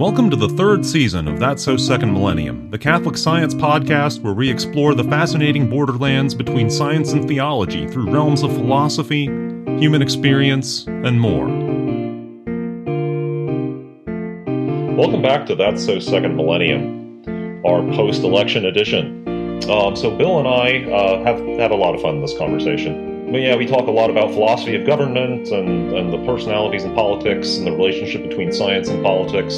Welcome to the third season of That's So Second Millennium, the Catholic Science podcast where we explore the fascinating borderlands between science and theology through realms of philosophy, human experience, and more. Welcome back to That's So Second Millennium, our post election edition. Um, so, Bill and I uh, have had a lot of fun in this conversation. But yeah, we talk a lot about philosophy of government and, and the personalities in politics and the relationship between science and politics.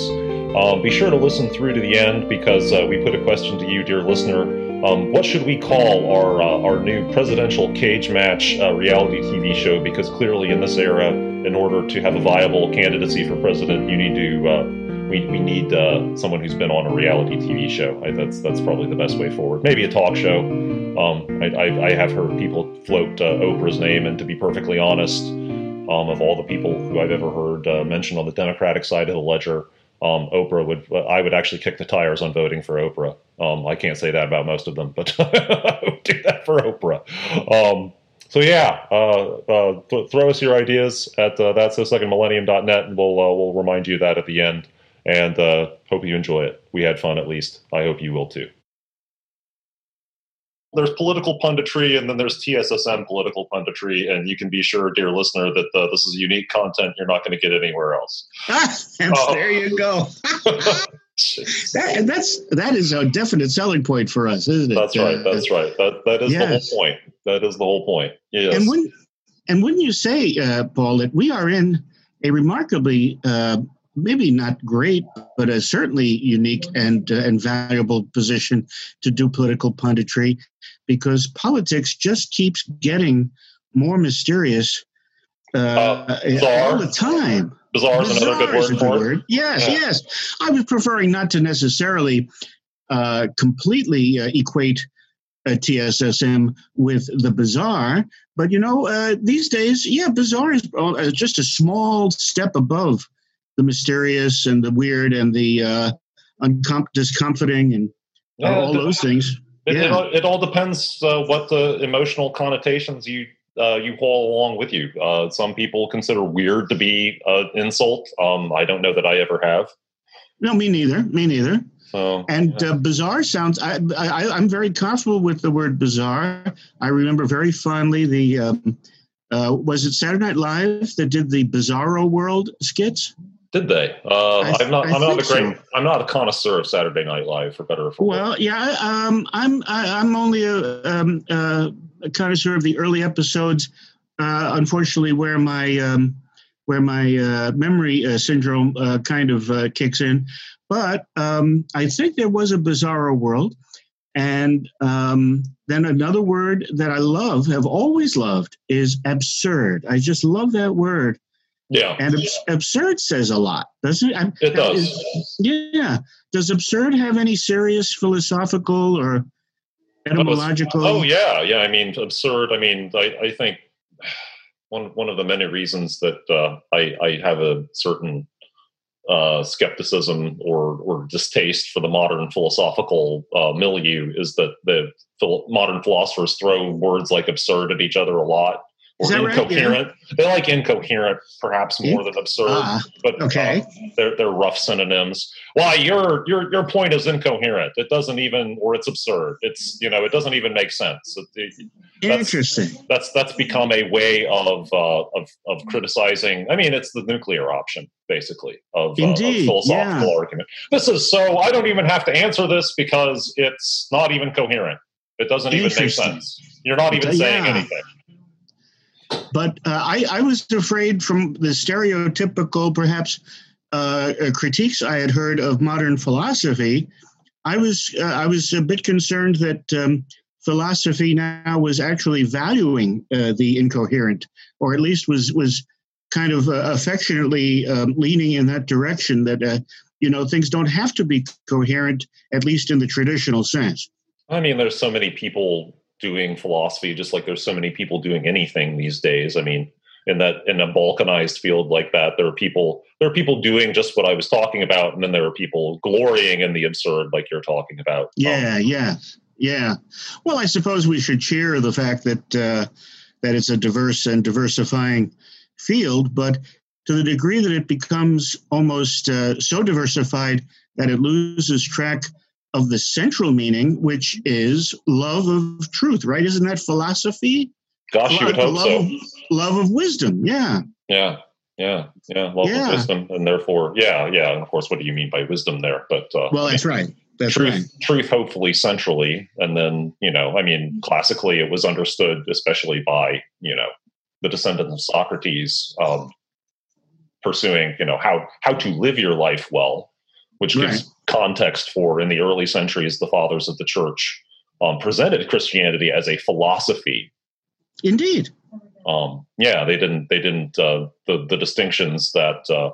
Um, be sure to listen through to the end because uh, we put a question to you, dear listener. Um, what should we call our uh, our new presidential cage match uh, reality TV show? Because clearly, in this era, in order to have a viable candidacy for president, you need to uh, we, we need uh, someone who's been on a reality TV show. I, that's that's probably the best way forward. Maybe a talk show. Um, I, I, I, have heard people float Oprah's name, and to be perfectly honest, um, of all the people who I've ever heard mentioned on the Democratic side of the ledger, um, Oprah would I would actually kick the tires on voting for Oprah. Um, I can't say that about most of them, but I would do that for Oprah. Um, so yeah, uh, uh, th- throw us your ideas at uh, that's so second millennium.net, and we'll uh, we'll remind you that at the end and uh, hope you enjoy it. We had fun at least. I hope you will too. There's political punditry, and then there's TSSM political punditry, and you can be sure, dear listener, that uh, this is unique content you're not going to get anywhere else. uh, there you go. that, that's that is a definite selling point for us, isn't it? That's right. Uh, that's right. That that is yes. the whole point. That is the whole point. Yes. And when and wouldn't you say, uh, Paul, that we are in a remarkably uh, maybe not great, but a certainly unique and uh, and valuable position to do political punditry, because politics just keeps getting more mysterious uh, uh, all the time. Bizarre, is another good word for word. Yes, yeah. yes. I was preferring not to necessarily uh, completely uh, equate a TSSM with the bizarre, but you know, uh, these days, yeah, bizarre is uh, just a small step above the mysterious and the weird and the uh, uncom- discomforting and yeah, all those things. It, yeah. it, all, it all depends uh, what the emotional connotations you uh, you haul along with you. Uh, some people consider weird to be an insult. Um, I don't know that I ever have. No, me neither. Me neither. So, and yeah. uh, bizarre sounds. I, I am very comfortable with the word bizarre. I remember very fondly the. Um, uh, was it Saturday Night Live that did the Bizarro World skits? Did they? Uh, I, am not. I I'm not a great. So. I'm not a connoisseur of Saturday Night Live, for better or for worse. Well, yeah. Um, I'm. I, am i am only a, um, uh, a, connoisseur of the early episodes. Uh, unfortunately, where my um, where my uh, memory uh, syndrome uh, kind of kicks in. But um, I think there was a bizarro world, and um, then another word that I love, have always loved, is absurd. I just love that word. Yeah. And abs- absurd says a lot, doesn't it? I, it does. Is, yeah. Does absurd have any serious philosophical or etymological? Oh, yeah. Yeah. I mean, absurd. I mean, I, I think one, one of the many reasons that uh, I, I have a certain uh, skepticism or, or distaste for the modern philosophical uh, milieu is that the phil- modern philosophers throw words like absurd at each other a lot or incoherent. Right? Yeah. They like incoherent perhaps more than absurd, uh, but okay. Uh, they're they're rough synonyms. Why your your your point is incoherent. It doesn't even, or it's absurd. It's you know it doesn't even make sense. It, it, that's, Interesting. That's that's become a way of uh, of of criticizing. I mean, it's the nuclear option basically of, uh, of philosophical yeah. argument. This is so. I don't even have to answer this because it's not even coherent. It doesn't even make sense. You're not even saying yeah. anything. But uh, I, I was afraid from the stereotypical, perhaps, uh, uh, critiques I had heard of modern philosophy. I was uh, I was a bit concerned that um, philosophy now was actually valuing uh, the incoherent, or at least was was kind of uh, affectionately um, leaning in that direction. That you know things don't have to be coherent, at least in the traditional sense. I mean, there's so many people doing philosophy just like there's so many people doing anything these days. I mean in that in a balkanized field like that there are people there are people doing just what i was talking about and then there are people glorying in the absurd like you're talking about. Yeah um, yeah yeah. Well i suppose we should cheer the fact that uh, that it's a diverse and diversifying field but to the degree that it becomes almost uh, so diversified that it loses track of the central meaning, which is love of truth, right? Isn't that philosophy? Gosh, you would hope love so. Of, love of wisdom, yeah. Yeah, yeah, yeah. Love Yeah. of wisdom, and therefore, yeah, yeah. And of course, what do you mean by wisdom there? But uh, Well, that's right. That's truth, right. truth, hopefully centrally, and then you know, I mean, classically, it was understood, especially by you know the descendants of Socrates, um, pursuing you know how how to live your life well, which gives context for in the early centuries the fathers of the church um, presented Christianity as a philosophy Indeed. um, yeah, they didn't. They didn't. Uh, the the distinctions that uh,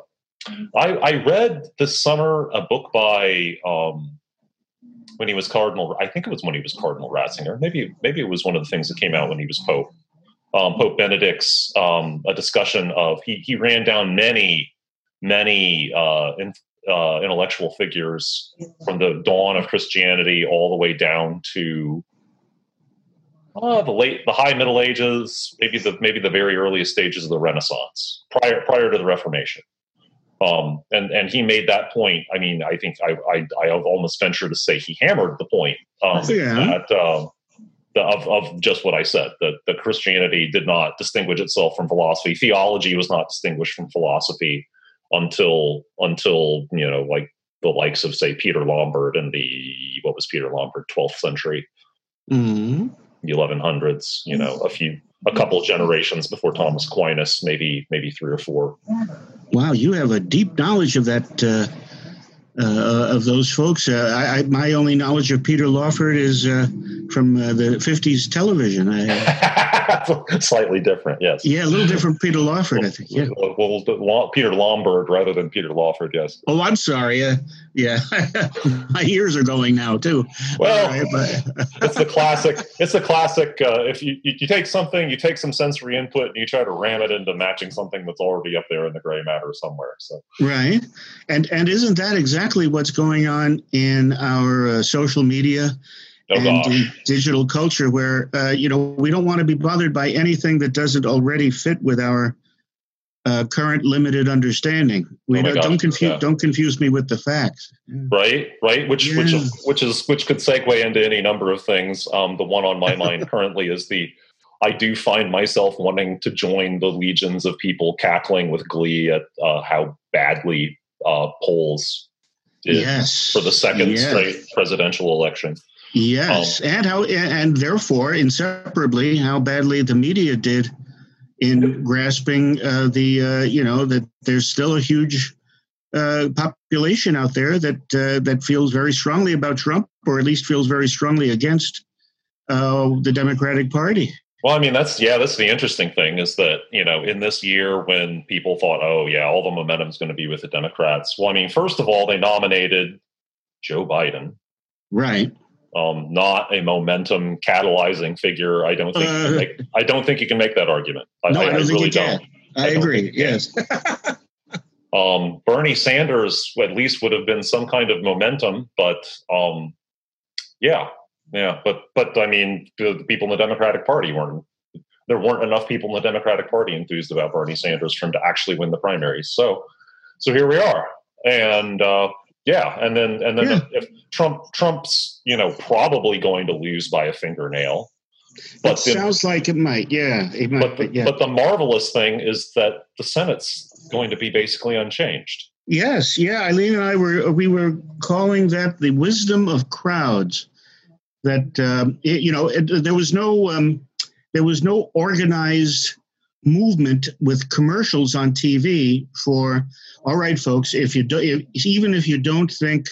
I, I read this summer a book by um, when he was cardinal. I think it was when he was Cardinal Ratzinger. Maybe maybe it was one of the things that came out when he was Pope. Um, Pope Benedict's um, a discussion of he he ran down many many uh, in, uh, intellectual figures from the dawn of Christianity all the way down to uh, the late, the high Middle Ages, maybe the maybe the very earliest stages of the Renaissance, prior prior to the Reformation. Um, and and he made that point. I mean, I think I I, I almost venture to say he hammered the point um, Yeah. that uh, the, of of just what I said that that Christianity did not distinguish itself from philosophy. Theology was not distinguished from philosophy until until you know like the likes of say Peter Lombard and the what was Peter Lombard twelfth century Mhm. the 1100s you know a few a couple generations before thomas aquinas maybe maybe three or four Wow, you have a deep knowledge of that. Uh, uh, of those folks, uh, I, I, my only knowledge of Peter Lawford is uh, from uh, the '50s television. I, slightly different yes yeah, a little different Peter Lawford, I think. Yeah. well, well, peter lombard rather than peter lawford yes Oh, I'm sorry. Uh, yeah, my ears are going now too. well right, but- it's the classic it's the classic uh, if you, you you take something you take some sensory input and you try to ram it into matching something that's already up there in the gray matter somewhere so right, and and isn't that exactly what's going on in our uh, social media oh and gosh digital culture, where uh, you know we don't want to be bothered by anything that doesn't already fit with our uh, current limited understanding. We Oh don't, don't confuse yeah. don't confuse me with the facts. right right which which Yeah. is which is which could segue into any number of things um the one on my mind currently is the i do find myself wanting to join the legions of people cackling with glee at uh, how badly uh polls did yes, for the second Yes. straight presidential election Yes, Um, and how and therefore inseparably how badly the media did in grasping uh, the uh, you know that there's still a huge uh, population out there that uh, that feels very strongly about Trump, or at least feels very strongly against uh, the Democratic Party. Well, I mean, that's yeah, that's the interesting thing is that you know in this year when people thought, oh yeah, all the momentum's going to be with the Democrats. Well, I mean, first of all, they nominated Joe Biden, Right. Um, not a momentum catalyzing figure. I don't think you Uh, can make, I don't think you can make that argument. I, no, I, don't think really can. I, I don't agree. think you can. Yes. Um, Bernie Sanders at least would have been some kind of momentum, but um, yeah, yeah, but but I mean, the, the people in the Democratic Party weren't. There weren't enough people in the Democratic Party enthused about Bernie Sanders for him to actually win the primaries. So, so here we are, and uh, yeah, and then and then Yeah. if, if Trump Trump's you know probably going to lose by a fingernail, It but the, sounds like it might. Yeah. It might. but the, but yeah. but the marvelous thing is that the Senate's going to be basically unchanged. Yes, yeah. Eileen and I were we were calling that the wisdom of crowds. That um, it, you know, it, there was no um, there was no organized movement with commercials on TV for all right, folks. If you do, if, even if you don't think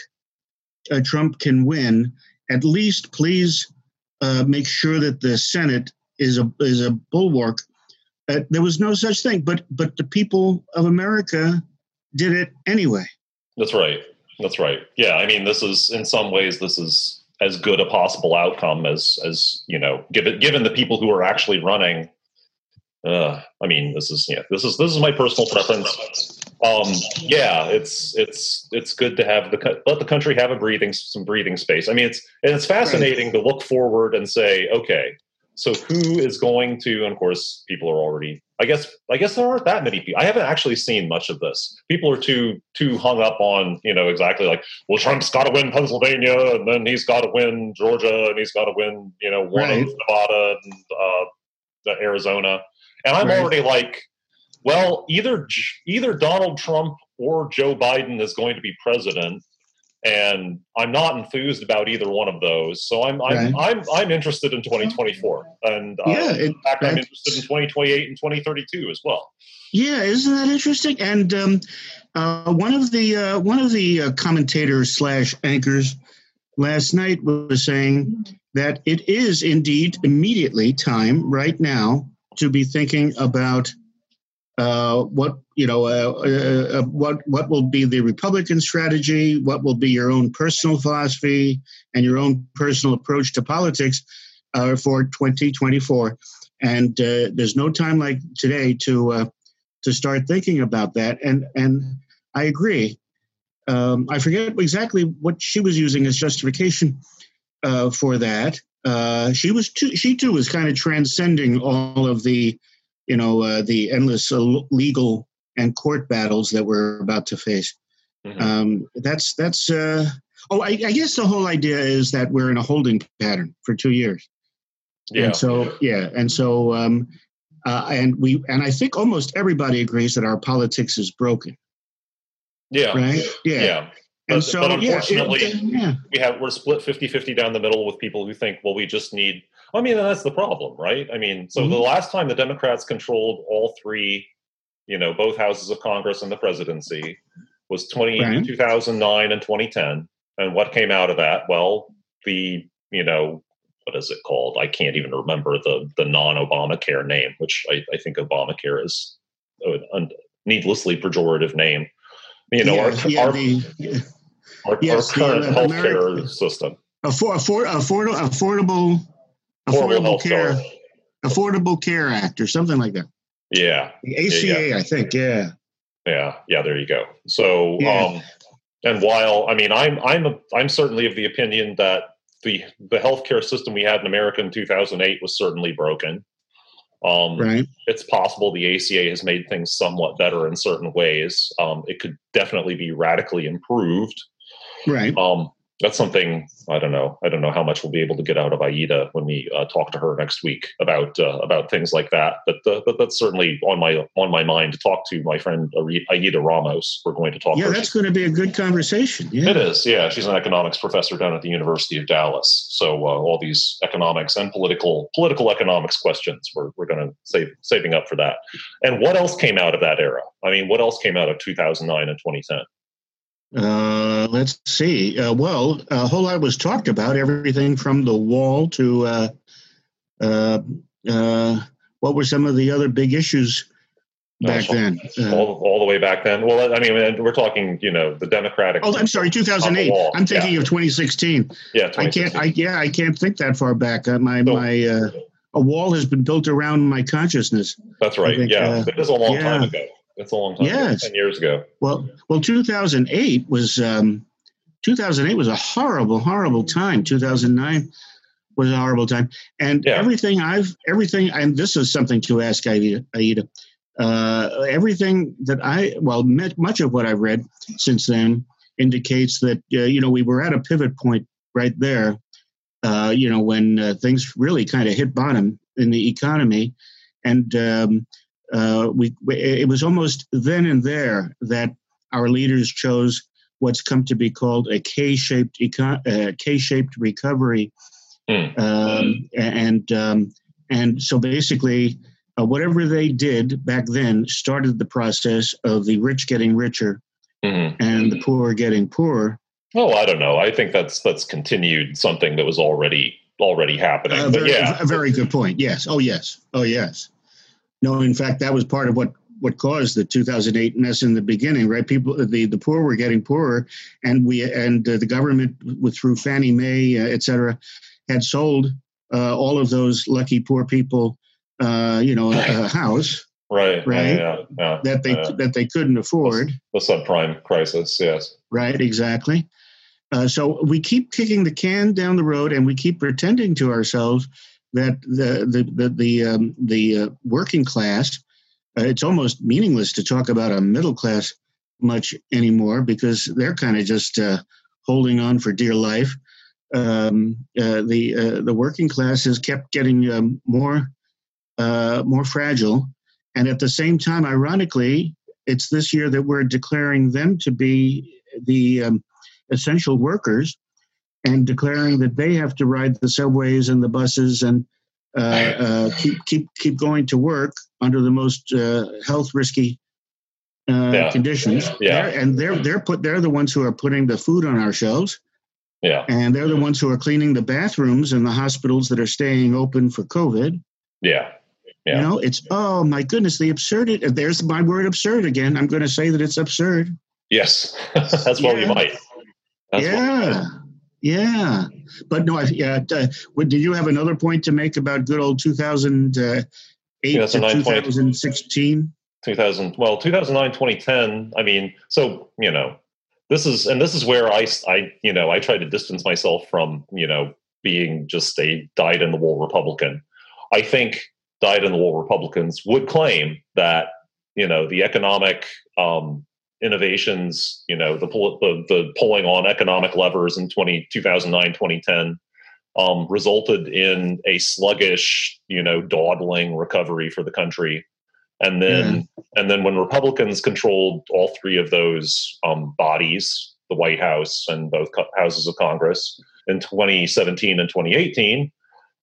uh, Trump can win, at least please uh, make sure that the Senate is a is a bulwark. Uh, there was no such thing, but but the people of America did it anyway. That's right. That's right. Yeah, I mean, this is in some ways this is as good a possible outcome as as you know, given given the people who are actually running. Uh, I mean, this is yeah, this is this is my personal preference. Um, yeah, it's it's it's good to have the let the country have a breathing some breathing space. I mean, it's and it's fascinating to look forward and say, okay, so who is going to? And of course, people are already I guess I guess there aren't that many people. I haven't actually seen much of this. People are too too hung up on you know exactly like well Trump's got to win Pennsylvania and then he's got to win Georgia and he's got to win you know one right. of Nevada and uh, Arizona. And I'm right. already like, well, either either Donald Trump or Joe Biden is going to be president, and I'm not enthused about either one of those. So I'm I'm right. I'm, I'm interested in 2024, and uh, yeah, it, in fact, I'm interested in 2028 and 2032 as well. Yeah, isn't that interesting? And um, uh, one of the uh, one of the uh, commentators slash anchors last night was saying that it is indeed immediately time right now to be thinking about uh, what you know, uh, uh, uh, what what will be the Republican strategy? What will be your own personal philosophy and your own personal approach to politics uh, for 2024? And uh, there's no time like today to to start thinking about that. And and I agree. Um, I forget exactly what she was using as justification for that. She was too, she too was kind of transcending all of the you know, uh, the endless uh, legal and court battles that we're about to face. Mm-hmm. Um, that's that's. Uh, oh, I, I, guess the whole idea is that we're in a holding pattern for two years. Yeah. And so yeah, and so um, uh, and we and I think almost everybody agrees that our politics is broken. Yeah. Right. Yeah. Yeah. But, so, but unfortunately, yeah, it, yeah. we have we're split 50-50 down the middle with people who think, well, we just need I mean, that's the problem, right? I mean, so mm-hmm. the last time the Democrats controlled all three, you know, both houses of Congress and the presidency was 20, right. 2009 and 2010. And what came out of that? Well, the, you know, what is it called? I can't even remember the the non-Obamacare name, which I, I think Obamacare is a needlessly pejorative name. You know, yeah, our, yeah, our, the, our, yes, our current healthcare America, system. Afford, afford, afford, affordable Affordable Care, Affordable Care Act, or something like that. Yeah, the ACA, yeah. I think. Yeah, yeah, yeah. There you go. So, yeah. um, and while I mean, I'm I'm a, I'm certainly of the opinion that the the healthcare system we had in America in 2008 was certainly broken. Um, right. It's possible the ACA has made things somewhat better in certain ways. Um, it could definitely be radically improved. Right. Um, that's something I don't know. I don't know how much we'll be able to get out of Aida when we uh, talk to her next week about uh, about things like that. But uh, but that's certainly on my on my mind to talk to my friend Aida Ramos. We're going to talk. Yeah, that's going to be a good conversation. Yeah. It is. Yeah, she's an economics professor down at the University of Dallas. So uh, all these economics and political political economics questions, we're we're going to save saving up for that. And what else came out of that era? I mean, what else came out of 2009 and 2010? Uh, let's see. Uh, well, a whole lot was talked about. Everything from the wall to uh, uh, uh what were some of the other big issues back then? Uh, all, all, the way back then. Well, I mean, we're talking, you know, the Democratic. Oh, I'm sorry, 2008. I'm thinking yeah. of 2016. Yeah, 2016. I can't. I yeah, I can't think that far back. my so, my a wall has been built around my consciousness. That's right. Think, yeah, it is a long yeah. time ago. That's a long time. Yes. Ago, Ten years ago. Well, well, 2008 was um, 2008 was a horrible, horrible time. 2009 was a horrible time, and yeah. everything I've everything, and this is something to ask Aida. Aida uh, everything that I well, much of what I've read since then indicates that uh, you know we were at a pivot point right there. Uh, you know when uh, things really kind of hit bottom in the economy, and um, uh, we, it was almost then and there that our leaders chose what's come to be called a K-shaped uh, K-shaped recovery, mm. um, and um, and so basically, uh, whatever they did back then started the process of the rich getting richer mm-hmm. and the poor getting poorer. Oh, I don't know. I think that's that's continued something that was already already happening. Uh, very, yeah, a very good point. Yes. Oh, yes. Oh, yes. No, in fact, that was part of what what caused the 2008 mess in the beginning, right? People, the the poor were getting poorer, and we and uh, the government, with through Fannie Mae, uh, et cetera, had sold uh, all of those lucky poor people, uh, you know, a, house, right? Right. Yeah, yeah, that they that they couldn't afford. The, the subprime crisis, yes. Right. Exactly. Uh, so we keep kicking the can down the road, and we keep pretending to ourselves that the the the the, um, the uh, working class uh, it's almost meaningless to talk about a middle class much anymore because they're kind of just uh, holding on for dear life. Um, uh, the uh, the working class has kept getting um, more uh, more fragile, and at the same time, ironically, it's this year that we're declaring them to be the um, essential workers, and declaring that they have to ride the subways and the buses and uh, uh, keep keep keep going to work under the most uh, health risky uh, yeah. conditions. Yeah. They're, and they're they're put they're the ones who are putting the food on our shelves. Yeah. And they're the ones who are cleaning the bathrooms in the hospitals that are staying open for COVID. Yeah. Yeah. You know, it's oh my goodness, the absurdity. There's my word absurd again. I'm going to say that it's absurd. Yes, that's what yeah. we might. That's yeah, yeah. But no, I, yeah. Uh, did you have another point to make about good old 2008 to 2016? 2000 well 2009 2010 i mean so you know this is and this is where i i you know i try to distance myself from you know being just a dyed in the wool republican i think dyed in the wool republicans would claim that you know the economic um, innovations you know the, the the pulling on economic levers in 20 2009 2010 um, resulted in a sluggish you know dawdling recovery for the country and then and then when Republicans controlled all three of those um, bodies, the White House and both co- houses of Congress in 2017 and 2018,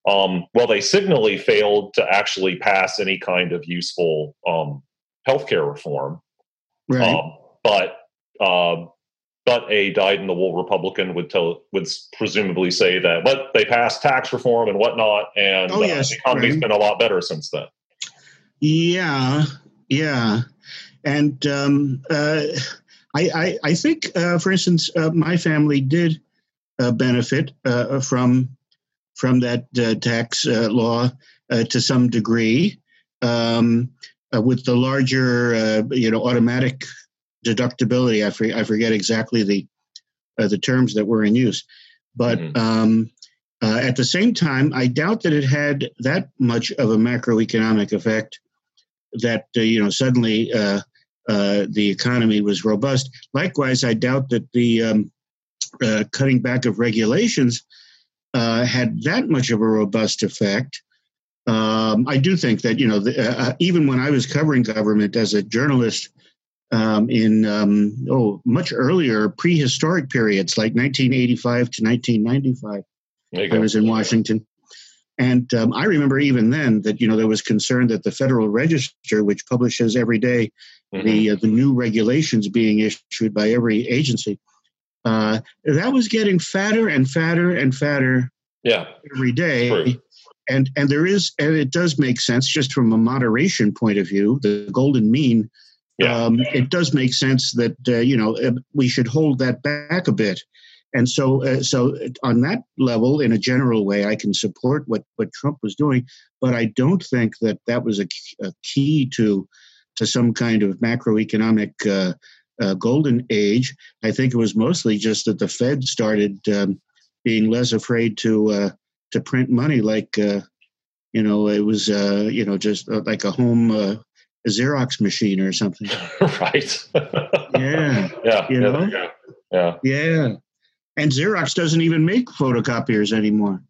um, well, they signally failed to actually pass any kind of useful um, healthcare reform. Right. Um, but uh, but a dyed in the wool Republican would tell would presumably say that, but they passed tax reform and whatnot, and oh, yes, uh, the economy's right. been a lot better since then. Yeah, yeah, and um, uh, I, I, I think, uh, for instance, uh, my family did uh, benefit uh, from from that uh, tax law to some degree, um, with the larger, you know, automatic deductibility. I, for, I forget exactly the the terms that were in use, but. Mm-hmm. Um, uh, at the same time, I doubt that it had that much of a macroeconomic effect that uh, you know suddenly uh, uh, the economy was robust. Likewise, I doubt that the um, uh, cutting back of regulations uh, had that much of a robust effect. Um, I do think that you know the, uh, even when I was covering government as a journalist um, in um, oh much earlier prehistoric periods like 1985 to 1995, I was in Washington. And um, I remember even then that you know there was concern that the Federal Register, which publishes every day mm-hmm. the uh, the new regulations being issued by every agency, uh, that was getting fatter and fatter and fatter. Yeah, every day. And and there is and it does make sense just from a moderation point of view, the golden mean. Yeah. Um, it does make sense that uh, you know uh, we should hold that back a bit and so, uh, so on that level, in a general way, I can support what what Trump was doing, but I don't think that that was a, a key to to some kind of macroeconomic uh, uh, golden age. I think it was mostly just that the Fed started um, being less afraid to uh, to print money, like uh, you know, it was uh, you know just like a home a Xerox machine or something. right. yeah. Yeah. You know. Yeah. Yeah. And Xerox doesn't even make photocopiers anymore.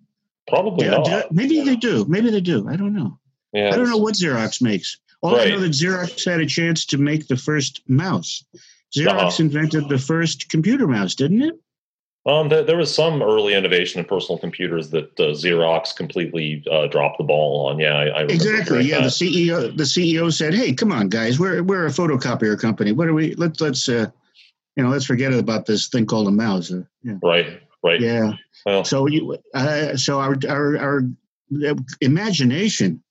Probably yeah, not. Maybe they do. Maybe they do. I don't know. Yeah, I don't know what Xerox makes. All right. I know that Xerox had a chance to make the first mouse. Xerox uh-huh. invented the first computer mouse, didn't it? Um, there, there, was some early innovation in personal computers that uh, Xerox completely uh, dropped the ball on. Yeah, I, I exactly. Yeah, that. the CEO the CEO said, "Hey, come on, guys, we're we're a photocopier company. What are we? Let's let's uh, you know, let's forget about this thing called a mouse. Yeah. Right, right. Yeah. Well, so you, uh, so our our, our imagination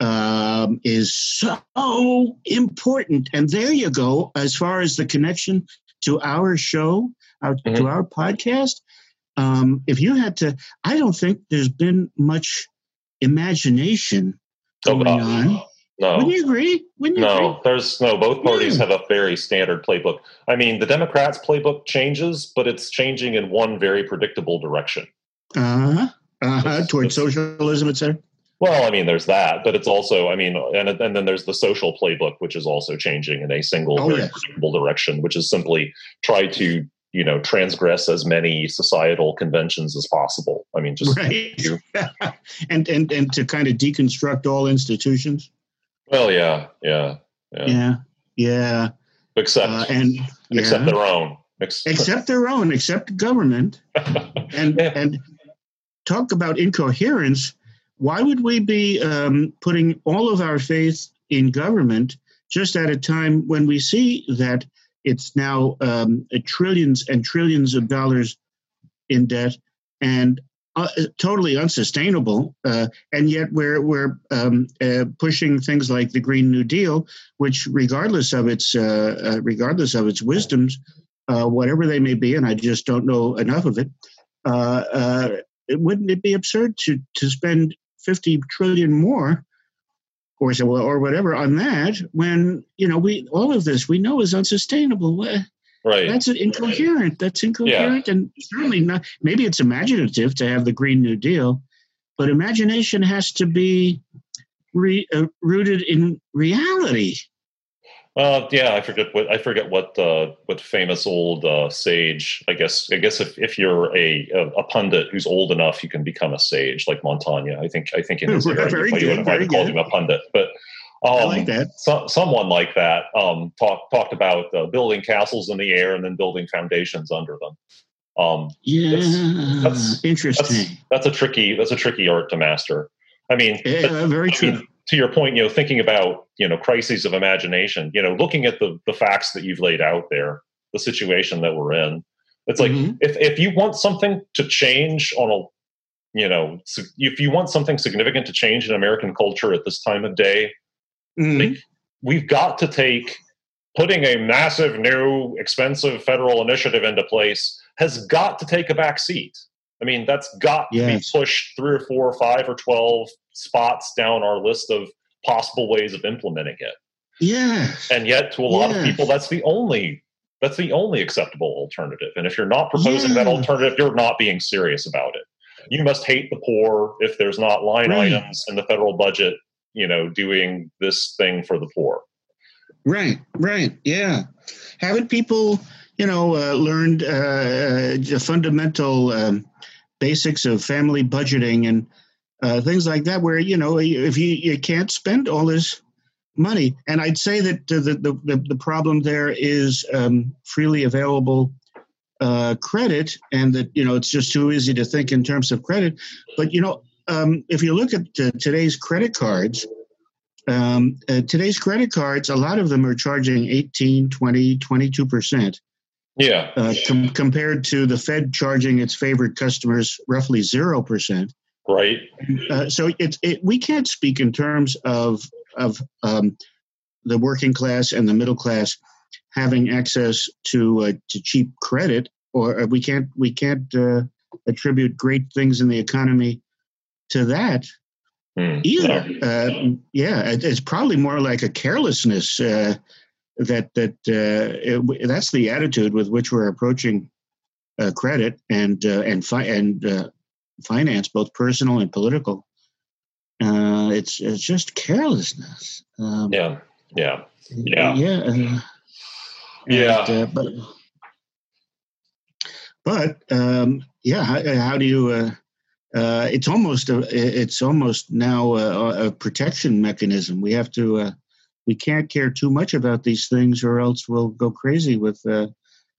um, is so important, and there you go. As far as the connection to our show, our, mm-hmm. to our podcast, um, if you had to, I don't think there's been much imagination oh, going oh, on no. Wouldn't you agree? Wouldn't you no, agree? there's no. Both parties yeah. have a very standard playbook. I mean, the Democrats' playbook changes, but it's changing in one very predictable direction. Uh huh. Uh huh. Towards socialism, etc. Well, I mean, there's that, but it's also, I mean, and and then there's the social playbook, which is also changing in a single, Oh, very yes. predictable direction, which is simply try to, you know, transgress as many societal conventions as possible. I mean, just right. you- and and and to kind of deconstruct all institutions. well, yeah, yeah, yeah. Yeah, yeah, Except, uh, and yeah. except their own. Except their own, except government, and Yeah. and talk about incoherence. Why would we be um, putting all of our faith in government just at a time when we see that it's now um, trillions and trillions of dollars in debt and uh, totally unsustainable? Uh, and yet we're we're um, uh, pushing things like the Green New Deal, which, regardless of its uh, uh, regardless of its wisdoms, uh, whatever they may be, and I just don't know enough of it. Wouldn't it be absurd to to spend fifty trillion more, or so, or whatever on that when you know we all of this we know is unsustainable. Right. That's incoherent. That's incoherent, and certainly not. Maybe it's imaginative to have the Green New Deal, but imagination has to be re, uh, rooted in reality. Uh, yeah, I forget what I forget what uh, what famous old uh, sage. I guess I guess if, if you're a, a a pundit who's old enough, you can become a sage like Montaigne. I think I think in his era, Very you might- you good, would have very called him a pundit. But um, I like that. so, someone like that um, talked talked about uh, building castles in the air and then building foundations under them. Um, Yeah, that's- interesting. that's a tricky that's a tricky art to master. I mean, but- yeah, very I true. mean, to your point, you know, thinking about you know crises of imagination, you know, looking at the the facts that you've laid out there, the situation that we're in, it's like Mhm. if if you want something to change on a, you know, if you want something significant to change in American culture at this time of day, Mhm. we've got to take putting a massive new expensive federal initiative into place has got to take a back seat. I mean, that's got Yes. to be pushed three or four or five or 12 spots down our list of possible ways of implementing it. Yes. And yet to a lot of people, that's the only that's the only acceptable alternative. And if you're not proposing that alternative, you're not being serious about it. You must hate the poor if there's not line Right. items in the federal budget, you know, doing this thing for the poor. Right, right, yeah. Haven't people, you know, uh, learned uh, the fundamental um, basics of family budgeting and uh, things like that? Where you know, if you you can't spend all this money, and I'd say that the the the, the problem there is um, freely available uh, credit, and that you know it's just too easy to think in terms of credit. But you know, um, if you look at uh, today's credit cards um, uh, today's credit cards, a lot of them are charging 18, 20, 22%, Yeah. uh, com- compared to the Fed charging its favored customers roughly 0%. Right. Uh, so it's it, we can't speak in terms of, of um, the working class and the middle class having access to, uh, to cheap credit, or uh, we can't, we can't uh, attribute great things in the economy to that Hmm. either. Yeah. Uh, yeah, it, it's probably more like a carelessness uh, that that uh, it, that's the attitude with which we're approaching uh, credit and uh, and fi- and uh, finance, both personal and political. Uh, it's it's just carelessness. Um, Yeah. Yeah. Yeah. yeah, uh, Yeah. and, uh, but but um, yeah, how, how do you? Uh, uh, it's almost a, it's almost now a, a protection mechanism. We have to uh, we can't care too much about these things, or else we'll go crazy with uh,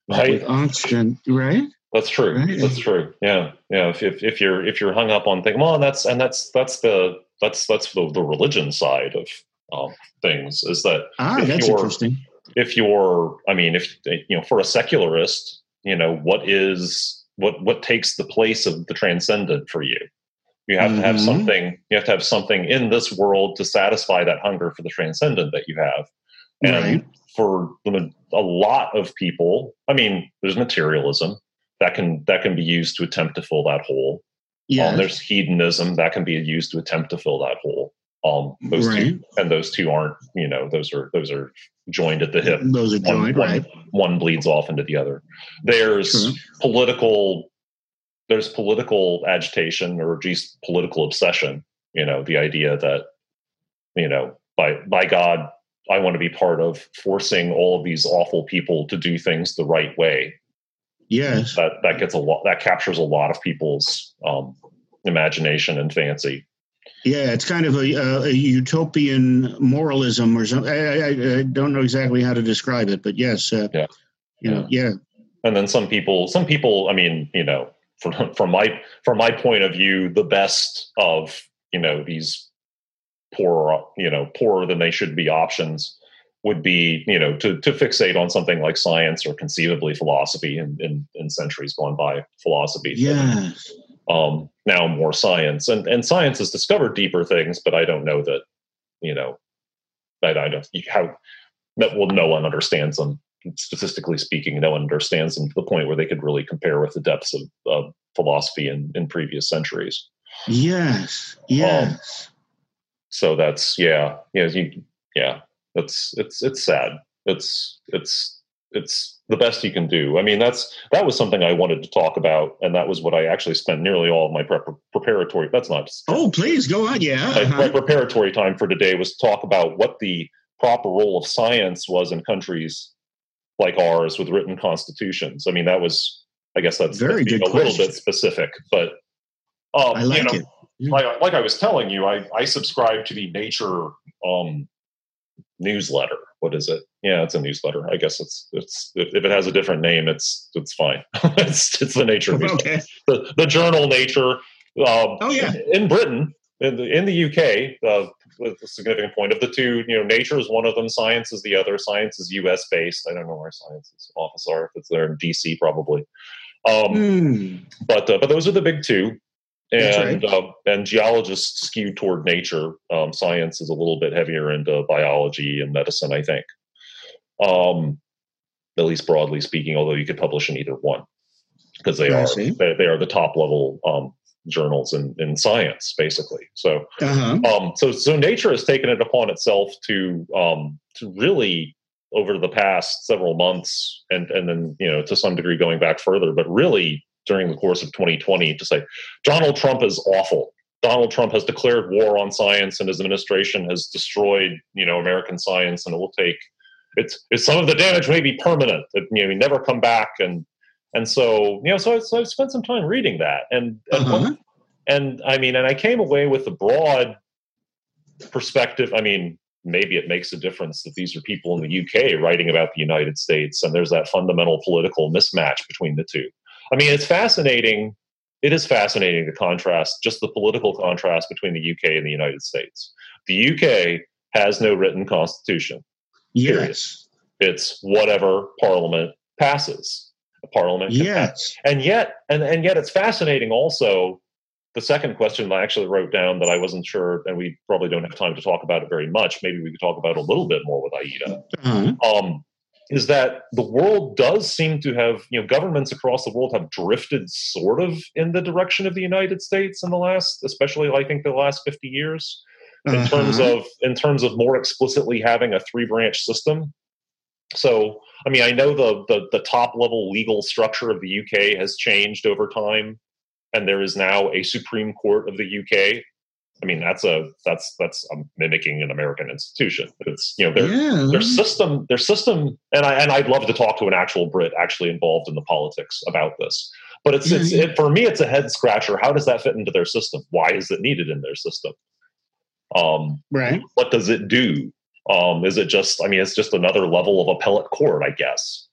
Right. with angst and right. That's true. Right. That's true. Yeah, yeah. If, if if you're if you're hung up on thinking, well, and that's and that's that's the that's that's the, the religion side of um, things is that Ah, If that's you're- interesting. if you're, I mean, if you know, for a secularist, you know, what is what what takes the place of the transcendent for you? You have to have Mhm. something. You have to have something in this world to satisfy that hunger for the transcendent that you have. And Right. for the, a lot of people, I mean, there's materialism that can that can be used to attempt to fill that hole. Yeah, Um, there's hedonism that can be used to attempt to fill that hole. Um, those right. two, and those two aren't, you know, those are those are joined at the hip. Those are One, joined, one- right? one bleeds off into the other. There's True. political, there's political agitation or just political obsession You know, the idea that you know, by by God, I want to be part of forcing all of these awful people to do things the right way. Yes, that that gets a lot. That captures a lot of people's um, imagination and fancy. Yeah, it's kind of a, a, a utopian moralism or something. I, I, I, don't know exactly how to describe it, but yes, uh, yeah, you know, yeah. And then some people, some people, I mean, you know, from from my from my point of view, the best of you know these poorer, you know, poorer than they should be options would be, you know, to to fixate on something like science or conceivably philosophy in in, in centuries gone by, philosophy. Yes um, now more science, and and science has discovered deeper things, but I don't know that you know that I don't how that well no one understands them statistically speaking. No one understands them to the point where they could really compare with the depths of, of philosophy in in previous centuries. Yes, yes. Um, so that's yeah, yeah, you, yeah. That's it's it's sad. It's it's it's the best you can do. I mean, that's that was something I wanted to talk about, and that was what I actually spent nearly all of my prep, preparatory. That's not. Oh, please go on. Yeah, uh-huh. my, preparatory time for today was to talk about what the proper role of science was in countries like ours with written constitutions. I mean, that was, I guess, that's very good. A question. little bit specific, but um, I like you know, it. Like, like I was telling you, I I subscribe to the Nature um, newsletter. What is it? Yeah, it's a newsletter. I guess it's it's if, it has a different name, it's it's fine. it's it's the Nature okay. the the journal Nature. Um, oh yeah, in Britain, in the in the UK, uh, with a significant point of the two, you know, Nature is one of them. Science is the other. Science is U.S. based. I don't know where Science's office are. If it's there in D.C., probably. Um, mm. But uh, but those are the big two and right. uh, and geologists skew toward nature. Um, science is a little bit heavier into biology and medicine, I think. Um, at least broadly speaking, although you could publish in either one because they I are they, they, are the top level um, journals in, in science, basically. So, uh-huh. um, so so nature has taken it upon itself to um, to really over the past several months, and and then you know to some degree going back further, but really during the course of 2020 to say Donald Trump is awful. Donald Trump has declared war on science, and his administration has destroyed, you know, American science, and it will take. It's, it's some of the damage may be permanent. It, you know, never come back, and and so you know, so I, so I spent some time reading that, and and, uh-huh. and I mean, and I came away with a broad perspective. I mean, maybe it makes a difference that these are people in the UK writing about the United States, and there's that fundamental political mismatch between the two. I mean, it's fascinating. It is fascinating to contrast just the political contrast between the UK and the United States. The UK has no written constitution. Yes. Period. It's whatever Parliament passes. A Parliament. Yes. Pass. And yet, and, and yet, it's fascinating also. The second question I actually wrote down that I wasn't sure, and we probably don't have time to talk about it very much. Maybe we could talk about a little bit more with Aida. Uh-huh. Um, is that the world does seem to have, you know, governments across the world have drifted sort of in the direction of the United States in the last, especially I think the last 50 years, in uh-huh. terms of in terms of more explicitly having a three branch system. So, I mean, I know the, the the top level legal structure of the UK has changed over time, and there is now a Supreme Court of the UK I mean, that's a that's that's a mimicking an American institution. It's you know their yeah. their system their system, and I and I'd love to talk to an actual Brit actually involved in the politics about this. But it's it's it, for me, it's a head scratcher. How does that fit into their system? Why is it needed in their system? Um, right. What does it do? Um, is it just? I mean, it's just another level of appellate court, I guess.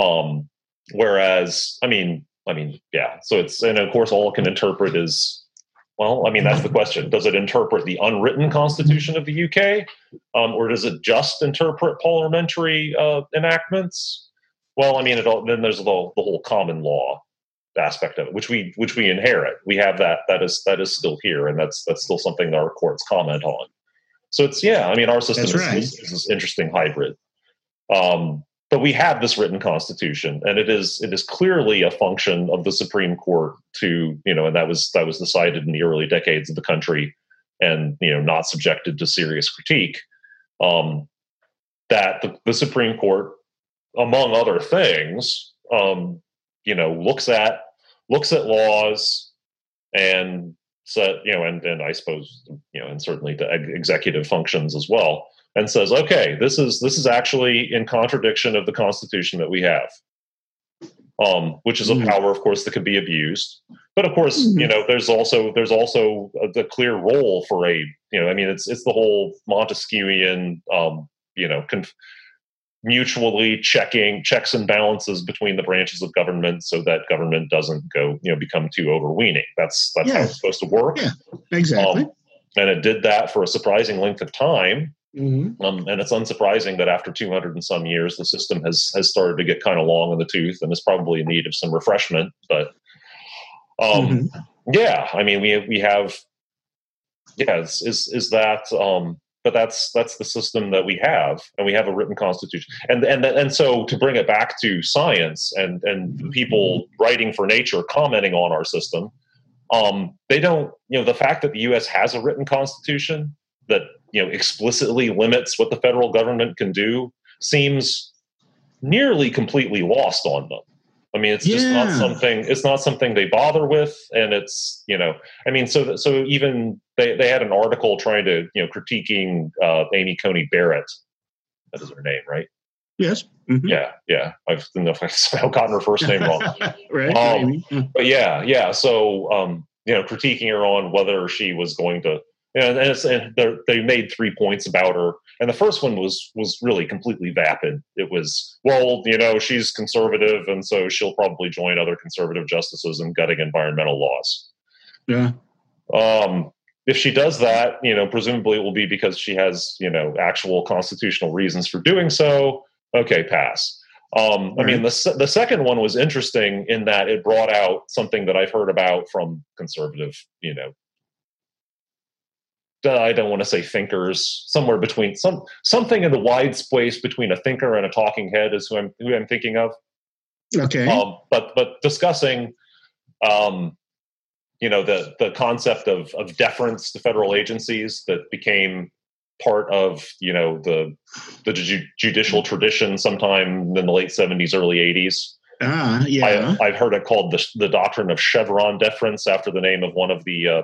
Um, whereas, I mean, I mean, yeah. So it's and of course, all it can interpret is well, I mean, that's the question. Does it interpret the unwritten constitution of the UK, um, or does it just interpret parliamentary uh, enactments? Well, I mean, all, then there's the, the whole common law aspect of it, which we which we inherit. We have that that is that is still here, and that's that's still something that our courts comment on. So it's yeah, I mean, our system is, right. is, is, this interesting hybrid. Um, but we have this written constitution and it is it is clearly a function of the supreme court to you know and that was that was decided in the early decades of the country and you know not subjected to serious critique. Um, that the, the supreme court among other things um, you know looks at looks at laws and said, you know, and, and I suppose, you know, and certainly the executive functions as well, and says, okay, this is this is actually in contradiction of the Constitution that we have, um, which is a mm-hmm. power, of course, that can be abused. But of course, mm-hmm. you know, there's also there's also the clear role for a, you know, I mean, it's it's the whole Montesquieuian, um, you know, conf- mutually checking checks and balances between the branches of government so that government doesn't go you know become too overweening that's that's yeah. how it's supposed to work yeah exactly um, and it did that for a surprising length of time mm-hmm. um, and it's unsurprising that after 200 and some years the system has has started to get kind of long in the tooth and is probably in need of some refreshment but um, mm-hmm. yeah i mean we we have yeah is is, is that um but that's that's the system that we have and we have a written constitution and and and so to bring it back to science and and people writing for nature commenting on our system um, they don't you know the fact that the us has a written constitution that you know explicitly limits what the federal government can do seems nearly completely lost on them I mean, it's yeah. just not something. It's not something they bother with, and it's you know. I mean, so so even they they had an article trying to you know critiquing uh, Amy Coney Barrett. That is her name, right? Yes. Mm-hmm. Yeah, yeah. I don't know if I've somehow gotten her first name wrong. right. Um, but yeah, yeah. So um, you know, critiquing her on whether she was going to and, and, and they made three points about her. And the first one was was really completely vapid. It was, well, you know, she's conservative, and so she'll probably join other conservative justices in gutting environmental laws. Yeah. Um, if she does that, you know, presumably it will be because she has, you know, actual constitutional reasons for doing so. Okay, pass. Um. I mean, the the second one was interesting in that it brought out something that I've heard about from conservative, you know, I don't want to say thinkers, somewhere between some something in the wide space between a thinker and a talking head is who I'm who I'm thinking of. Okay. Um, but but discussing, um, you know, the the concept of of deference to federal agencies that became part of you know the the ju- judicial tradition sometime in the late seventies, early eighties. Ah, yeah. I, have heard it called the the doctrine of Chevron deference after the name of one of the uh,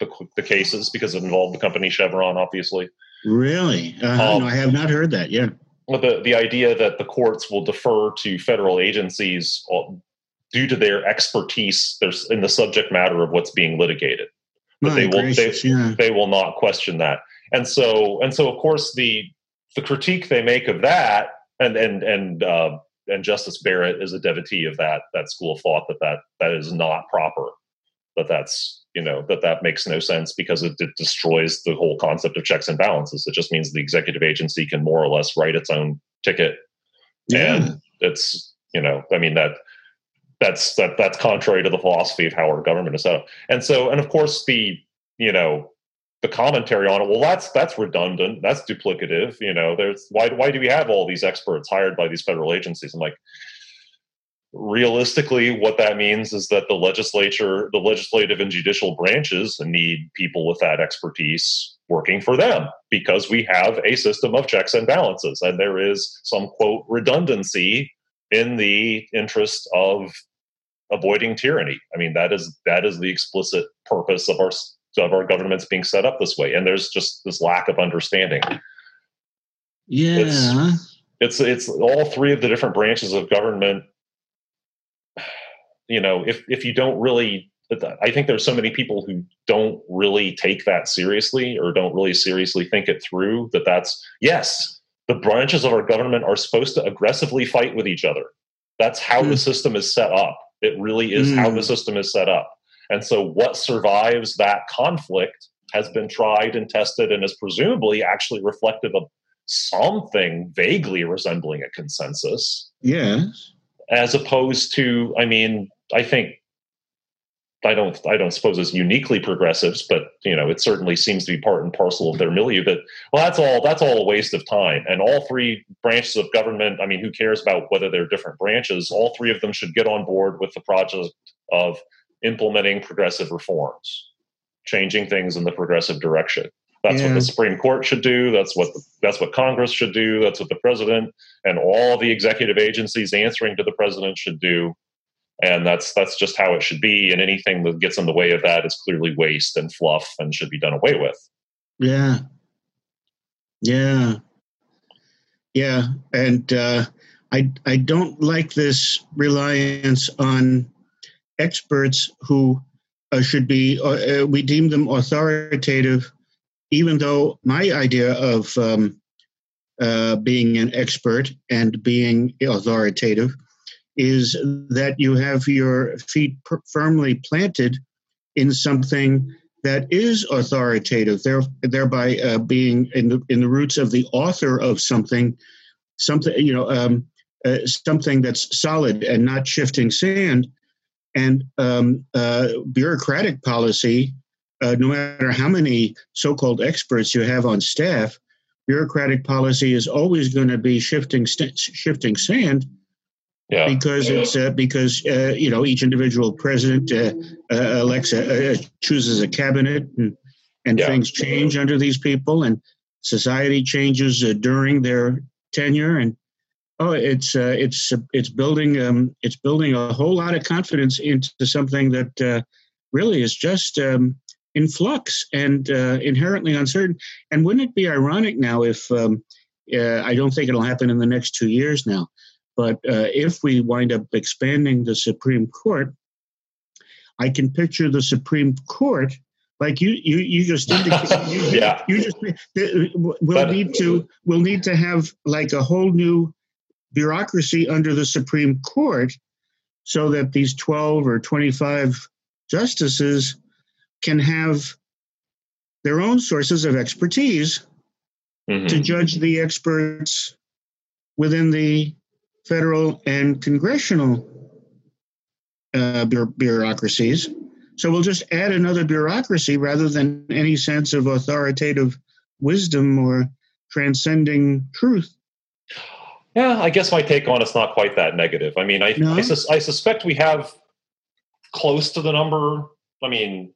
the, the cases because it involved the company Chevron, obviously. Really? Uh-huh. Um, no, I have not heard that. Yeah. The the idea that the courts will defer to federal agencies uh, due to their expertise in the subject matter of what's being litigated, but they will gracious, they, yeah. they will not question that. And so and so, of course, the the critique they make of that, and and and uh, and Justice Barrett is a devotee of that that school of thought that that that is not proper, that that's you know that that makes no sense because it, it, destroys the whole concept of checks and balances. It just means the executive agency can more or less write its own ticket. Yeah. and it's you know i mean that that's that that's contrary to the philosophy of how our government is set up. And so and of course the you know the commentary on it well that's that's redundant. That's duplicative. You know there's why why do we have all these experts hired by these federal agencies? I'm like realistically what that means is that the legislature the legislative and judicial branches need people with that expertise working for them because we have a system of checks and balances and there is some quote redundancy in the interest of avoiding tyranny. I mean that is that is the explicit purpose of our of our governments being set up this way. And there's just this lack of understanding. Yeah. it's, it's it's all three of the different branches of government you know, if if you don't really I think there's so many people who don't really take that seriously or don't really seriously think it through that that's yes, the branches of our government are supposed to aggressively fight with each other. That's how mm. the hmm. system is set up. It really is mm. how the hmm. system is set up. And so what survives that conflict has been tried and tested and is presumably actually reflective of something vaguely resembling a consensus. Yes. As opposed to, I mean, I think I don't I don't suppose it's uniquely progressives, but you know it certainly seems to be part and parcel of their milieu. That well, that's all that's all a waste of time. And all three branches of government, I mean, who cares about whether they're different branches? All three of them should get on board with the project of implementing progressive reforms, changing things in the progressive direction. That's yeah. what the Supreme Court should do. That's what the, that's what Congress should do. That's what the president and all the executive agencies answering to the president should do and that's that's just how it should be. And anything that gets in the way of that is clearly waste and fluff and should be done away with. Yeah, yeah, yeah, and uh, I I don't like this reliance on experts who uh, should be uh, we deem them authoritative, even though my idea of um, uh, being an expert and being authoritative is that you have your feet per- firmly planted in something that is authoritative, there, thereby uh, being in the, in the roots of the author of something, something you know, um, uh, something that's solid and not shifting sand. And um, uh, bureaucratic policy, uh, no matter how many so-called experts you have on staff, bureaucratic policy is always going to be shifting st- shifting sand yeah. because it's uh, because uh, you know each individual president uh, uh elects a, uh, chooses a cabinet and and yeah. things change under these people and society changes uh, during their tenure and oh it's it's it's building um, it's building a whole lot of confidence into something that really is just um, in flux and inherently uncertain and wouldn't it be ironic now if um, I don't think it'll happen in the next two years now but uh, if we wind up expanding the Supreme Court, I can picture the Supreme Court like you you you just indicated. You, yeah. You just we'll need to we'll need to have like a whole new bureaucracy under the Supreme Court, so that these twelve or twenty five justices can have their own sources of expertise mm-hmm. to judge the experts within the federal and congressional uh, bureaucracies. So we'll just add another bureaucracy rather than any sense of authoritative wisdom or transcending truth. Yeah, I guess my take on it's not quite that negative. I mean, I no? I, sus- I suspect we have close to the number. I mean,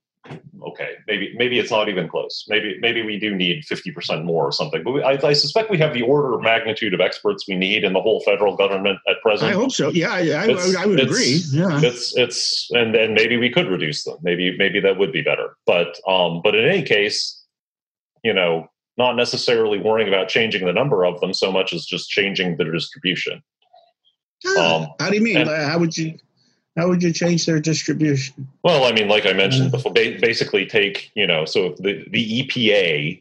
okay, maybe maybe it's not even close. Maybe maybe we do need fifty percent more or something. But we, I, I, suspect we have the order of magnitude of experts we need in the whole federal government at present. I hope so. Yeah, I, I, I would agree. Yeah, it's it's and and maybe we could reduce them. Maybe maybe that would be better. But um, but in any case, you know, not necessarily worrying about changing the number of them so much as just changing the distribution. Ah, um, how do you mean? And, how would you? How would you change their distribution? Well, I mean, like I mentioned before, basically take you know, so the the EPA,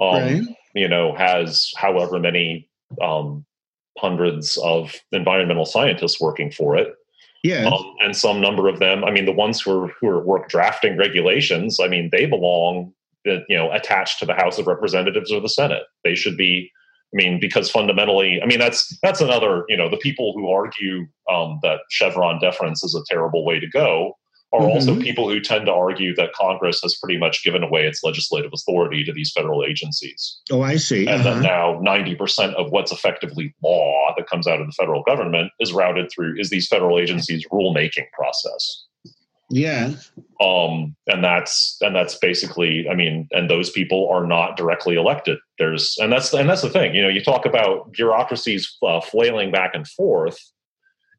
um, right. you know, has however many um, hundreds of environmental scientists working for it. Yeah, um, and some number of them. I mean, the ones who are who are work drafting regulations. I mean, they belong, you know, attached to the House of Representatives or the Senate. They should be I mean, because fundamentally, I mean, that's that's another. You know, the people who argue um, that Chevron deference is a terrible way to go are mm-hmm. also people who tend to argue that Congress has pretty much given away its legislative authority to these federal agencies. Oh, I see. And uh-huh. that now ninety percent of what's effectively law that comes out of the federal government is routed through is these federal agencies' rulemaking process. Yeah. Um, and that's and that's basically, I mean, and those people are not directly elected. There's and that's and that's the thing. You know, you talk about bureaucracies uh, flailing back and forth,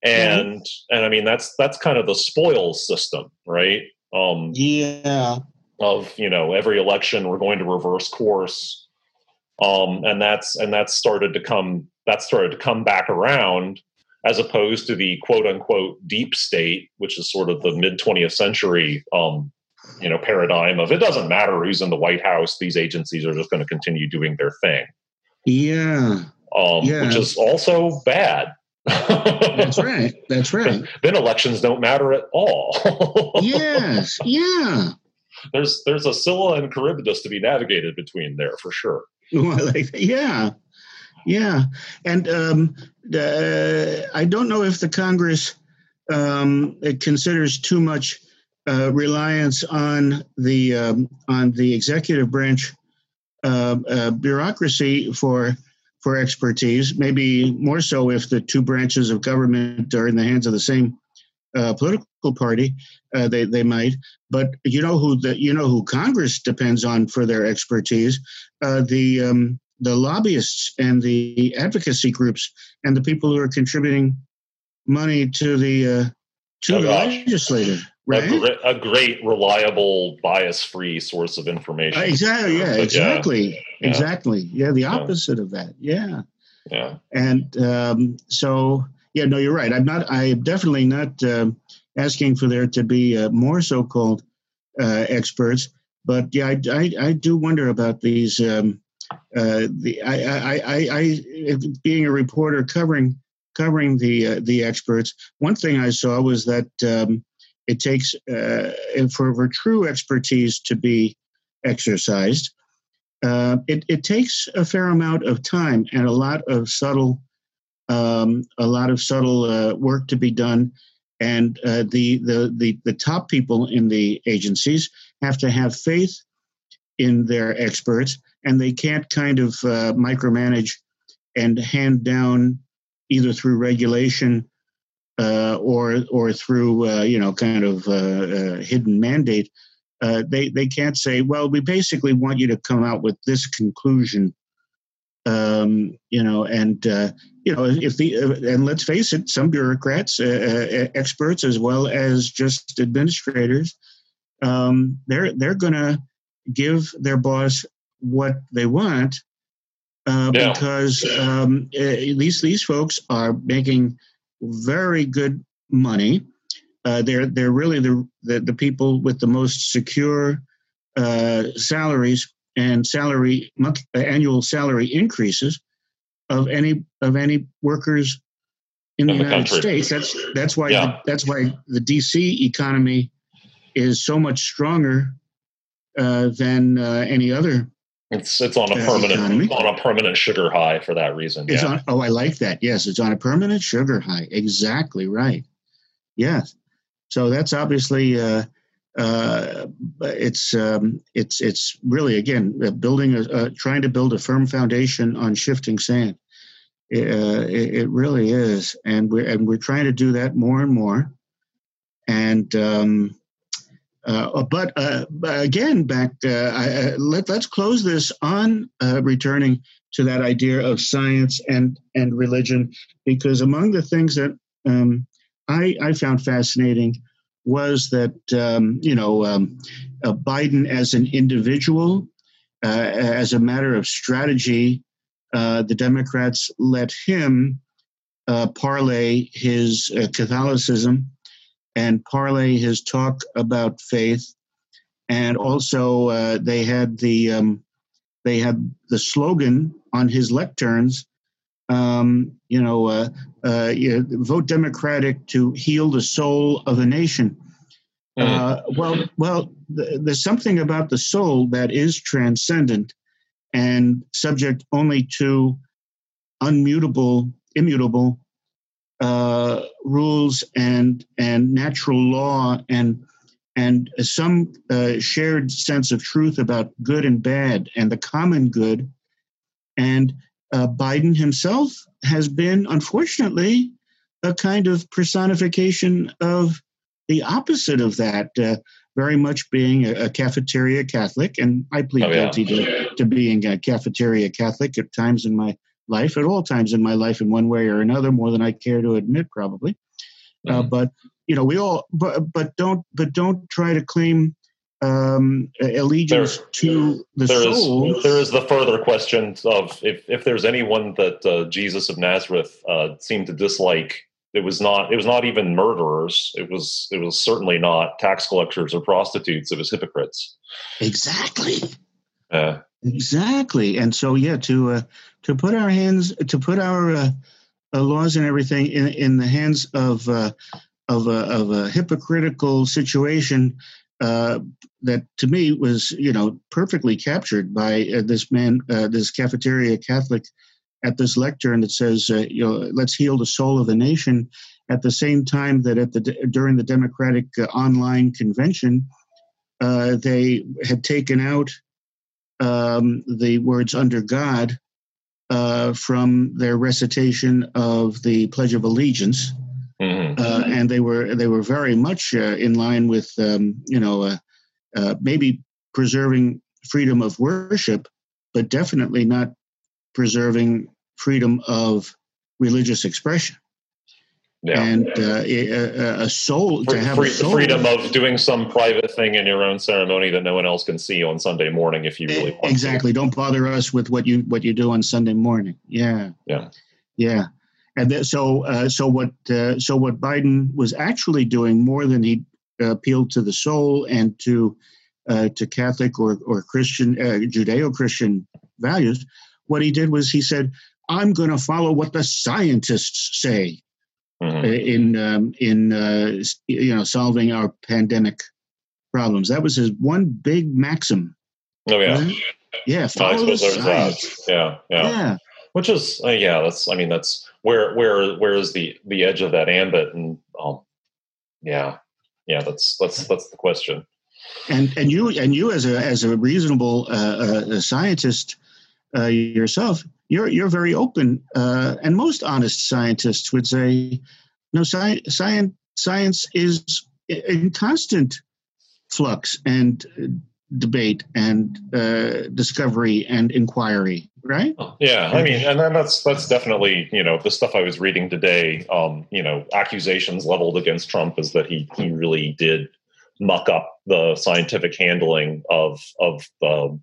and mm-hmm. and I mean that's that's kind of the spoils system, right? Um, yeah. Of you know, every election we're going to reverse course, um, and that's and that's started to come that started to come back around as opposed to the quote unquote deep state, which is sort of the mid 20th century um, you know paradigm of it doesn't matter who's in the White House; these agencies are just going to continue doing their thing. Yeah. Um, yeah. which is also bad. That's right. That's right. then elections don't matter at all. yes. Yeah. There's there's a Scylla and Charybdis to be navigated between there for sure. Well, like, yeah. Yeah, and um, uh, I don't know if the Congress um, considers too much uh, reliance on the um, on the executive branch uh, uh, bureaucracy for for expertise. Maybe more so if the two branches of government are in the hands of the same uh, political party. Uh, they they might, but you know who the you know who Congress depends on for their expertise. the um, the lobbyists and the advocacy groups and the people who are contributing money to the uh, to Oh, the gosh. legislator, right? A, gre- a great, reliable, bias-free source of information. Uh, exactly. Yeah. But Exactly. yeah. Exactly. Yeah. The opposite of that. Yeah. yeah. And um, so, yeah, no, you're right. I'm not. I'm definitely not um asking for there to be uh, more so-called uh, experts. But yeah, I, I, I do wonder about these. Um, uh, the I, I, I, I, being a reporter covering covering the uh, the experts. One thing I saw was that um, it takes uh, for, for true expertise to be exercised. Uh, it, it takes a fair amount of time and a lot of subtle um, a lot of subtle uh, work to be done, and the, the the the top people in the agencies have to have faith in their experts, and they can't kind of uh, micromanage and hand down either through regulation uh, or or through uh, you know kind of uh, uh, hidden mandate. Uh, they they can't say, well, we basically want you to come out with this conclusion um, you know, and you know, if the and let's face it, some bureaucrats, experts, as well as just administrators, um, they're they're to give their boss what they want uh, Yeah. because um, uh, these these folks are making very good money. Uh, they're they're really the, the the people with the most secure uh, salaries and salary month, uh, annual salary increases of any of any workers in the, In the United country. States. That's that's why Yeah. the, that's why the DC economy is so much stronger than uh, any other. It's it's on a Uh, permanent economy. on a permanent sugar high for that reason. It's yeah. on. Oh, I like that. Yes, it's on a permanent sugar high. Exactly right. Yes. So that's obviously. Uh, uh, it's um, it's it's really again uh, building a uh, trying to build a firm foundation on shifting sand. Uh, it, it really is, and we're and we're trying to do that more and more. And um, uh, but, uh, again, back uh, I, I, let let's close this on uh, returning to that idea of science and and religion, because among the things that um, I I found fascinating was that um, you know um, uh, Biden as an individual, uh, as a matter of strategy, uh, the Democrats let him uh, parlay his uh, Catholicism and parlay his talk about faith, and also uh, they had the um, they had the slogan on his lecterns. Um, you know, uh, uh, you vote Democratic to heal the soul of a nation. Mhm. Uh, well, well, th- there's something about the soul that is transcendent and subject only to unmutable, immutable uh, rules and and natural law and and some uh, shared sense of truth about good and bad and the common good. And uh, Biden himself has been, unfortunately, a kind of personification of the opposite of that, uh, very much being a, a cafeteria Catholic. And I plead Oh, yeah. guilty to, to being a cafeteria Catholic at times in my life, at all times in my life, in one way or another, more than I care to admit, probably. Uh, Mhm. but you know, we all, but but don't, but don't try to claim um, allegiance There- to the There is soul. there is the further question of if, if there's anyone that uh, Jesus of Nazareth uh, seemed to dislike. It was not. It was not even murderers. It was. It was certainly not tax collectors or prostitutes. It was hypocrites. Exactly. Uh, Exactly, and so yeah, to uh, to put our hands, to put our uh, uh, laws and everything in in the hands of uh, of a of a hypocritical situation uh, that to me was you know perfectly captured by uh, this man, uh, this cafeteria Catholic at this lectern that says uh, you know let's heal the soul of the nation. At the same time that at the during the Democratic uh, online convention, uh, they had taken out um, the words under God uh, from their recitation of the Pledge of Allegiance, mhm. uh, and they were they were very much uh, in line with um, you know uh, uh, maybe preserving freedom of worship, but definitely not preserving freedom of religious expression. Yeah. and uh, a, a, soul Free, to have free, soul. freedom of doing some private thing in your own ceremony that no one else can see on Sunday morning if you really want exactly. To. Don't bother us with what you what you do on Sunday morning. Yeah, yeah, yeah. And th- so uh, so what uh, so what Biden was actually doing more than he appealed to the soul and to uh, to Catholic or or Christian uh, Judeo Christian values. What he did was he said, "I'm going to follow what the scientists say." Mm-hmm. in um, in uh, you know solving our pandemic problems. That was his one big maxim. Oh yeah, right? yeah. Follow the science. Yeah, yeah, yeah. Which is uh, yeah, that's I mean that's where where where is the the edge of that ambit and um yeah yeah that's that's that's the question. And and you and you as a as a reasonable uh, uh, scientist uh, yourself, you're you're very open, uh, and most honest scientists would say, no, sci- science science is in constant flux and uh, debate and uh, discovery and inquiry, right? Yeah, I mean, and then that's that's definitely you know the stuff I was reading today. Um, you know, accusations leveled against Trump is that he he really did muck up the scientific handling of of the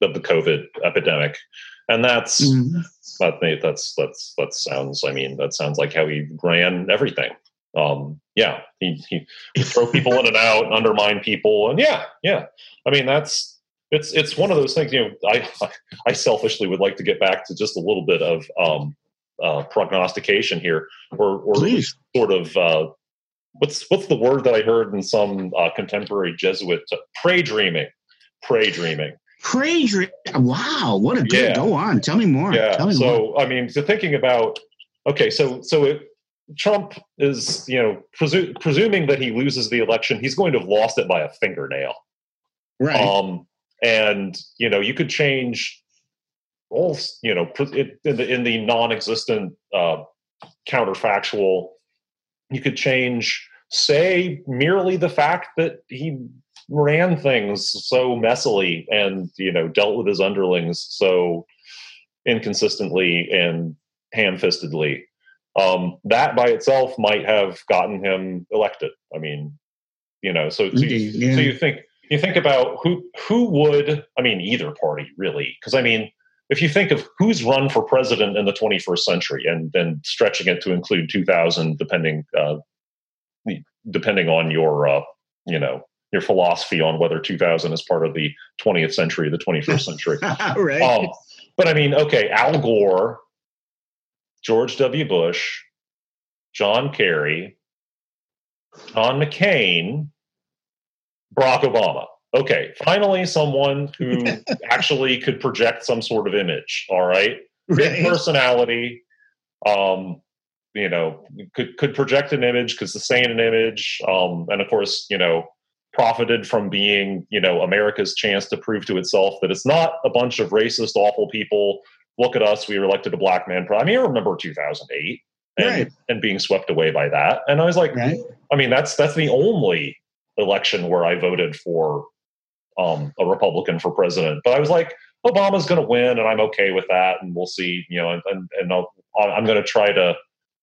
of the COVID epidemic and that's mm-hmm. that that's that's that sounds. I mean, that sounds like how he ran everything. Um, yeah, he he would throw people in and out, undermine people, and yeah, yeah. I mean, that's it's it's one of those things. You know, I I selfishly would like to get back to just a little bit of um, uh, prognostication here, or or Please. sort of. Uh, what's what's the word that I heard in some uh, contemporary Jesuit uh, pray dreaming, pray dreaming. Praise. Wow, what a good. Yeah. Go on. Tell me more. Yeah. Tell me so more. I mean, so thinking about okay, so so it, Trump is you know presu- presuming that he loses the election, he's going to have lost it by a fingernail. Right. Um, and you know you could change all you know in the in the non-existent uh, counterfactual. You could change, say, merely the fact that he ran things so messily and you know dealt with his underlings so inconsistently and ham-fistedly um, that by itself might have gotten him elected i mean you know so, so, you, yeah. so you think you think about who who would i mean either party really because i mean if you think of who's run for president in the 21st century and then stretching it to include 2000 depending uh, depending on your uh, you know your philosophy on whether 2000 is part of the 20th century, the 21st century. right. Um, but I mean, okay, Al Gore, George W. Bush, John Kerry, John McCain, Barack Obama. Okay, finally, someone who actually could project some sort of image. All right, right. personality. Um, you know, could could project an image, could sustain an image, um, and of course, you know, profited from being, you know, America's chance to prove to itself that it's not a bunch of racist, awful people. Look at us, we were elected a black man. I mean, I remember 2008 and, right. and being swept away by that. And I was like, right. I mean, that's that's the only election where I voted for um, a Republican for president. But I was like, Obama's going to win, and I'm okay with that, and we'll see. You know, and and, and i am going to try to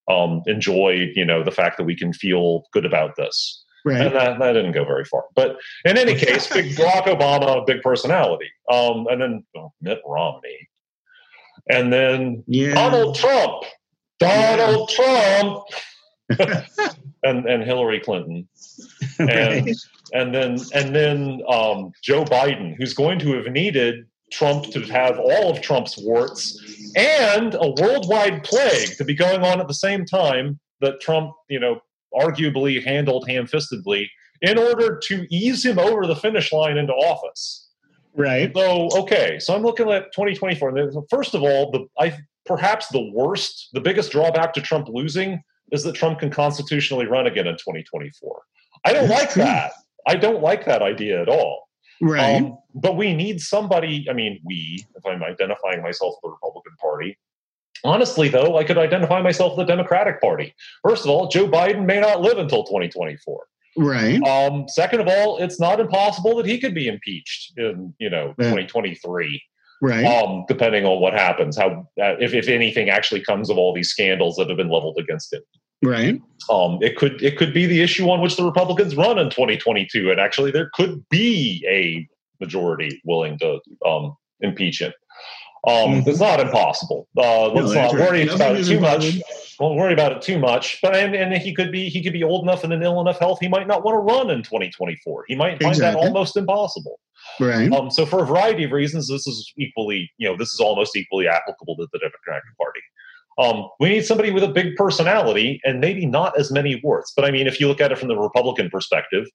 um, enjoy, you know, the fact that we can feel good about this. Right. And that, that didn't go very far. But in any case, big Barack Obama, big personality. Um, and then oh, Mitt Romney. And then yeah. Donald Trump. Donald yeah. Trump. and and Hillary Clinton. And right. and then and then um, Joe Biden, who's going to have needed Trump to have all of Trump's warts and a worldwide plague to be going on at the same time that Trump, you know, arguably handled ham-fistedly in order to ease him over the finish line into office. Right. So okay, so I'm looking at 2024. First of all, the I perhaps the worst, the biggest drawback to Trump losing is that Trump can constitutionally run again in 2024. I don't like that. I don't like that idea at all. Right. Um, but we need somebody. I mean, we, if I'm identifying myself with the Republican Party, Honestly, though, I could identify myself with the Democratic Party. First of all, Joe Biden may not live until 2024. Right. Um, second of all, it's not impossible that he could be impeached in you know yeah. 2023. Right. Um, depending on what happens, how uh, if if anything actually comes of all these scandals that have been leveled against him. Right. Um, it could it could be the issue on which the Republicans run in 2022, and actually there could be a majority willing to um, impeach him. Um, mm-hmm. It's not impossible. Uh, let's no, not worry about it too much. Won't worry about it too much. But and, and he could be he could be old enough and in ill enough health. He might not want to run in 2024. He might find exactly. that almost impossible. Right. Um, so for a variety of reasons, this is equally you know this is almost equally applicable to the Democratic Party. Um, we need somebody with a big personality and maybe not as many warts. But I mean, if you look at it from the Republican perspective,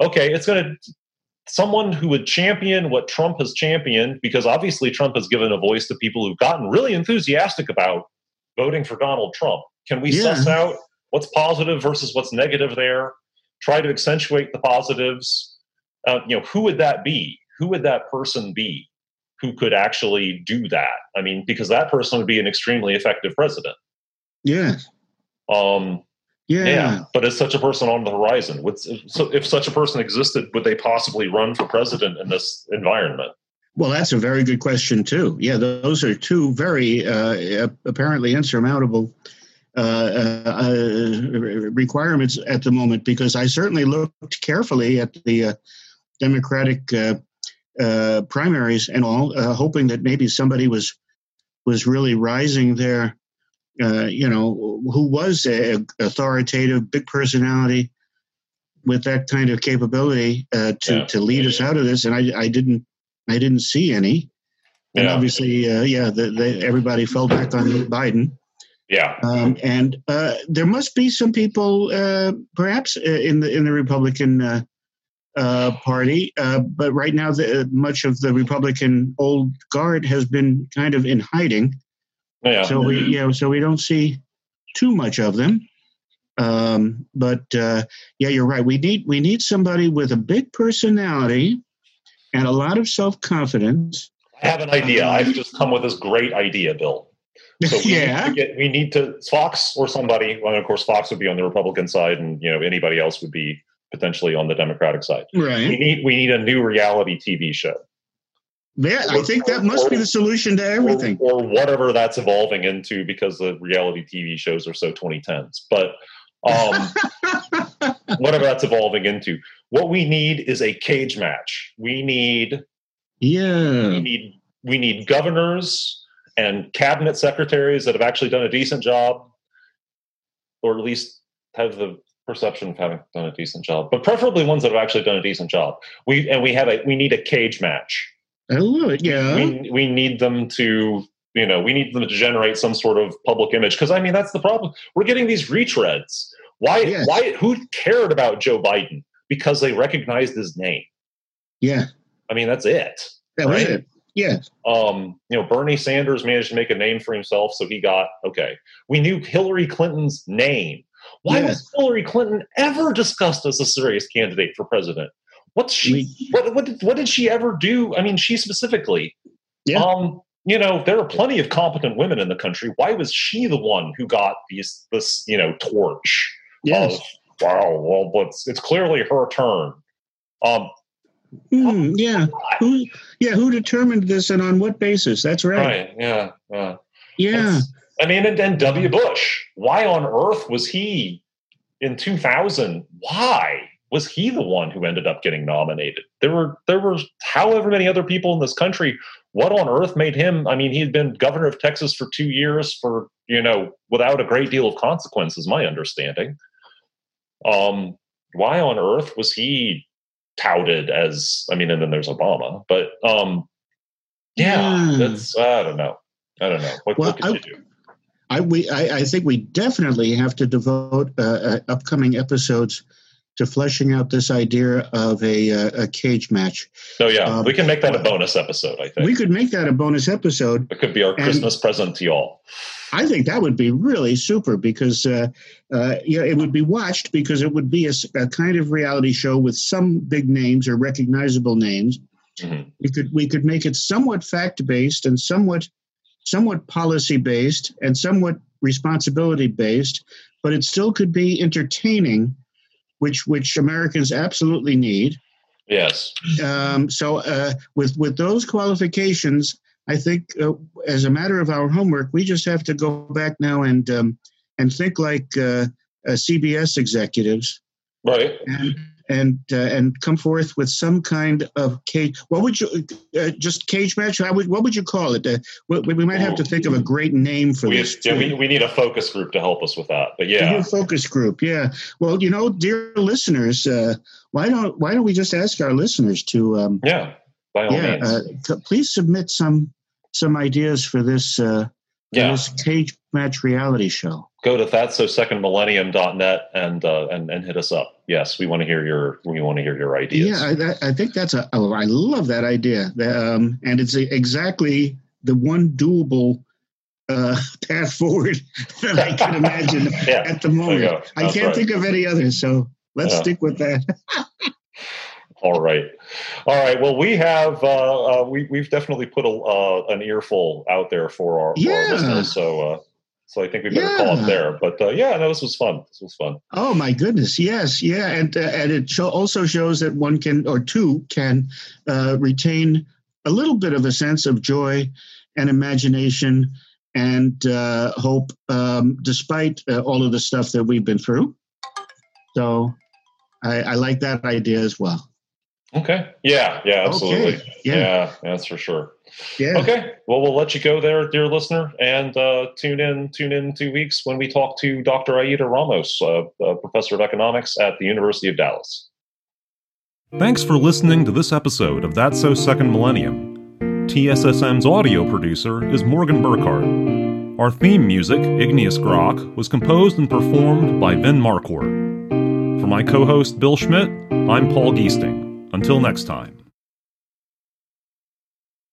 okay, it's going to someone who would champion what Trump has championed, because obviously Trump has given a voice to people who've gotten really enthusiastic about voting for Donald Trump. Can we yeah. suss out what's positive versus what's negative there? Try to accentuate the positives. Uh, you know, who would that be? Who would that person be who could actually do that? I mean, because that person would be an extremely effective president. Yes. Um, yeah. yeah. But is such a person on the horizon? Would, so if such a person existed, would they possibly run for president in this environment? Well, that's a very good question too. Yeah, those are two very uh, apparently insurmountable uh, uh, requirements at the moment. Because I certainly looked carefully at the uh, Democratic uh, uh, primaries and all, hoping that maybe somebody was was really rising there uh, you know, who was a authoritative, big personality with that kind of capability uh, to yeah. to lead us out of this, and I, I didn't I didn't see any, and yeah. obviously, uh, yeah, the, the, everybody fell back on Biden. Yeah, um, and uh, there must be some people, uh, perhaps in the in the Republican uh, party, but right now, the, much of the Republican old guard has been kind of in hiding. Yeah. So we yeah, so we don't see too much of them. Um, but uh, yeah, you're right. We need we need somebody with a big personality and a lot of self confidence. I have an idea. Um, I've just come with this great idea, Bill. So we yeah, need get, we need to Fox or somebody. Well, of course, Fox would be on the Republican side, and you know anybody else would be potentially on the Democratic side. Right. We need we need a new reality TV show. Yeah, I think that must be the solution to everything. Or, or, whatever that's evolving into because the reality TV shows are so 2010s. But um, whatever that's evolving into. What we need is a cage match. We need Yeah. We need we need governors and cabinet secretaries that have actually done a decent job, or at least have the perception of having done a decent job, but preferably ones that have actually done a decent job. We and we have a we need a cage match I love it. Yeah. We, we need them to, you know, we need them to generate some sort of public image. Cause I mean, that's the problem. We're getting these retreads. Why, yes. why, who cared about Joe Biden? Because they recognized his name. Yeah. I mean, that's it. That right? was it. Yeah. Um, you know, Bernie Sanders managed to make a name for himself, so he got okay. We knew Hillary Clinton's name. Why yeah. was Hillary Clinton ever discussed as a serious candidate for president? What's she? What what did, what did she ever do? I mean, she specifically. Yeah. Um, you know, there are plenty of competent women in the country. Why was she the one who got these this you know torch? Yes. Of, wow. Well, it's it's clearly her turn. Um. Mm, yeah. Who? Yeah. Who determined this and on what basis? That's right. Right. Yeah. Yeah. Yeah. I mean, and then W. Bush. Why on earth was he in 2000? Why? Was he the one who ended up getting nominated? There were there were however many other people in this country. What on earth made him? I mean, he had been governor of Texas for two years for you know without a great deal of consequences, my understanding. Um, why on earth was he touted as? I mean, and then there's Obama, but um, yeah, yeah. that's I don't know. I don't know. What, well, what could I, you do? I we I, I, think we definitely have to devote uh, uh, upcoming episodes to fleshing out this idea of a, uh, a cage match. Oh yeah, um, we can make that a bonus episode. I think we could make that a bonus episode. It could be our Christmas present to y'all. I think that would be really super because uh, uh, yeah, it would be watched because it would be a, a, kind of reality show with some big names or recognizable names. Mm-hmm. We could we could make it somewhat fact based and somewhat somewhat policy based and somewhat responsibility based, but it still could be entertaining which which Americans absolutely need. Yes. Um, so uh, with with those qualifications, I think uh, as a matter of our homework, we just have to go back now and um, and think like uh, uh, CBS executives, right? And and uh, and come forth with some kind of cage. What would you uh, just cage match? Would, what would you call it? Uh, we, we, might have to think of a great name for we, this. Yeah, we, we need a focus group to help us with that. But yeah, focus group. Yeah. Well, you know, dear listeners, uh, why don't why don't we just ask our listeners to? Um, yeah, by all yeah, means. Uh, please submit some some ideas for this. Uh, yeah. this cage match reality show go to that's so second millennium.net and uh, and and hit us up. Yes, we want to hear your we want to hear your ideas. Yeah, I, I think that's a oh, I love that idea. Um, and it's exactly the one doable uh, path forward that I can imagine yeah, at the moment. I can't right. think of any others, so let's yeah. stick with that. All right, all right. Well, we have uh, uh, we we've definitely put a, uh, an earful out there for our, yeah. for our listeners. So uh, so I think we better yeah. call it there. But uh, yeah, no, this was fun. This was fun. Oh my goodness, yes, yeah, and uh, and it show, also shows that one can or two can uh, retain a little bit of a sense of joy and imagination and uh, hope, um, despite uh, all of the stuff that we've been through. So I, I like that idea as well. Okay. Yeah. Yeah. Absolutely. Okay. Yeah. yeah. That's for sure. Yeah. Okay. Well, we'll let you go there, dear listener, and uh, tune in. Tune in two weeks when we talk to Dr. Aida Ramos, uh, professor of economics at the University of Dallas. Thanks for listening to this episode of That's So Second Millennium. TSSM's audio producer is Morgan Burkhardt. Our theme music, Igneous Grok, was composed and performed by Vin Marquardt. For my co host, Bill Schmidt, I'm Paul Giesting. Until next time.